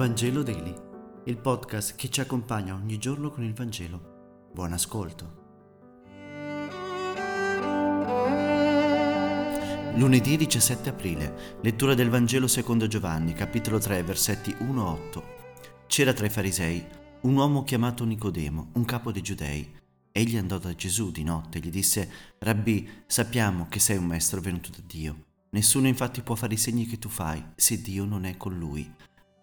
Vangelo Daily, il podcast che ci accompagna ogni giorno con il Vangelo. Buon ascolto. Lunedì 17 aprile, lettura del Vangelo secondo Giovanni, capitolo 3, versetti 1-8. C'era tra i farisei un uomo chiamato Nicodemo, un capo dei giudei. Egli andò da Gesù di notte e gli disse, Rabbi, sappiamo che sei un maestro venuto da Dio. Nessuno infatti può fare i segni che tu fai se Dio non è con lui.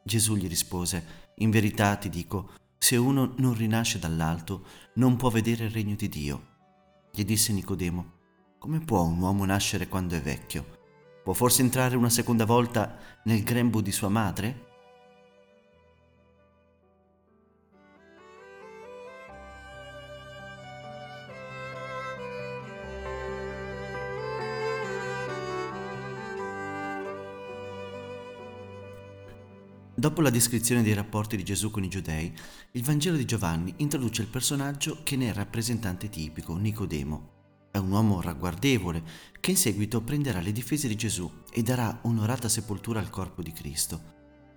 Gesù gli rispose, In verità ti dico, se uno non rinasce dall'alto, non può vedere il regno di Dio. Gli disse Nicodemo, Come può un uomo nascere quando è vecchio? Può forse entrare una seconda volta nel grembo di sua madre? Dopo la descrizione dei rapporti di Gesù con i giudei, il Vangelo di Giovanni introduce il personaggio che ne è rappresentante tipico, Nicodemo. È un uomo ragguardevole che in seguito prenderà le difese di Gesù e darà onorata sepoltura al corpo di Cristo.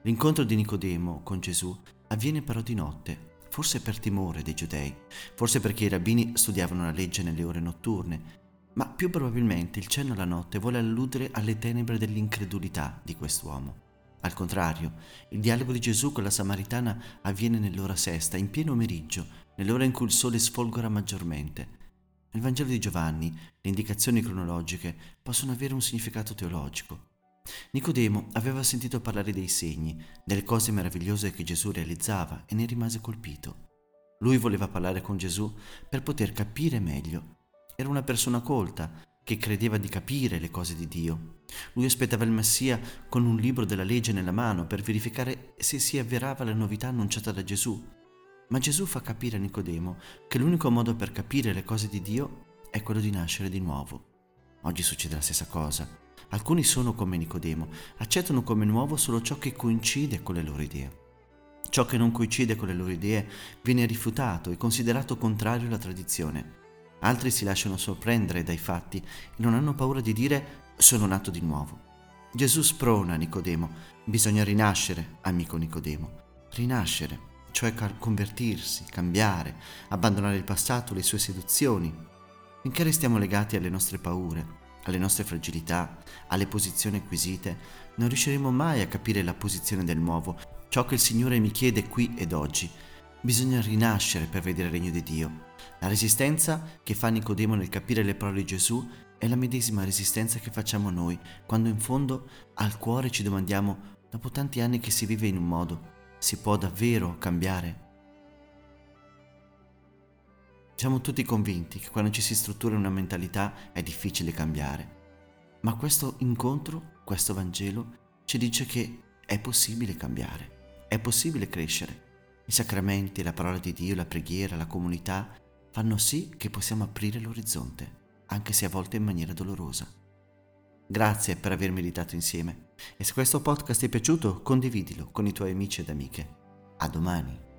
L'incontro di Nicodemo con Gesù avviene però di notte, forse per timore dei giudei, forse perché i rabbini studiavano la legge nelle ore notturne, ma più probabilmente il cenno alla notte vuole alludere alle tenebre dell'incredulità di quest'uomo. Al contrario, il dialogo di Gesù con la Samaritana avviene nell'ora sesta, in pieno meriggio, nell'ora in cui il sole sfolgora maggiormente. Nel Vangelo di Giovanni le indicazioni cronologiche possono avere un significato teologico. Nicodemo aveva sentito parlare dei segni, delle cose meravigliose che Gesù realizzava e ne rimase colpito. Lui voleva parlare con Gesù per poter capire meglio. Era una persona colta, che credeva di capire le cose di Dio. Lui aspettava il Messia con un libro della legge nella mano per verificare se si avverava la novità annunciata da Gesù. Ma Gesù fa capire a Nicodemo che l'unico modo per capire le cose di Dio è quello di nascere di nuovo. Oggi succede la stessa cosa. Alcuni sono come Nicodemo, accettano come nuovo solo ciò che coincide con le loro idee. Ciò che non coincide con le loro idee viene rifiutato e considerato contrario alla tradizione. Altri si lasciano sorprendere dai fatti e non hanno paura di dire sono nato di nuovo. Gesù sprona Nicodemo, bisogna rinascere, amico Nicodemo, rinascere, cioè convertirsi, cambiare, abbandonare il passato, le sue seduzioni. Finché restiamo legati alle nostre paure, alle nostre fragilità, alle posizioni acquisite, non riusciremo mai a capire la posizione del nuovo, ciò che il Signore mi chiede qui ed oggi, Bisogna rinascere per vedere il regno di Dio. La resistenza che fa Nicodemo nel capire le parole di Gesù è la medesima resistenza che facciamo noi quando in fondo al cuore ci domandiamo, dopo tanti anni che si vive in un modo, si può davvero cambiare? Siamo tutti convinti che quando ci si struttura una mentalità è difficile cambiare, ma questo incontro, questo Vangelo, ci dice che è possibile cambiare, è possibile crescere. I sacramenti, la parola di Dio, la preghiera, la comunità fanno sì che possiamo aprire l'orizzonte, anche se a volte in maniera dolorosa. Grazie per aver meditato insieme e se questo podcast ti è piaciuto condividilo con i tuoi amici ed amiche. A domani.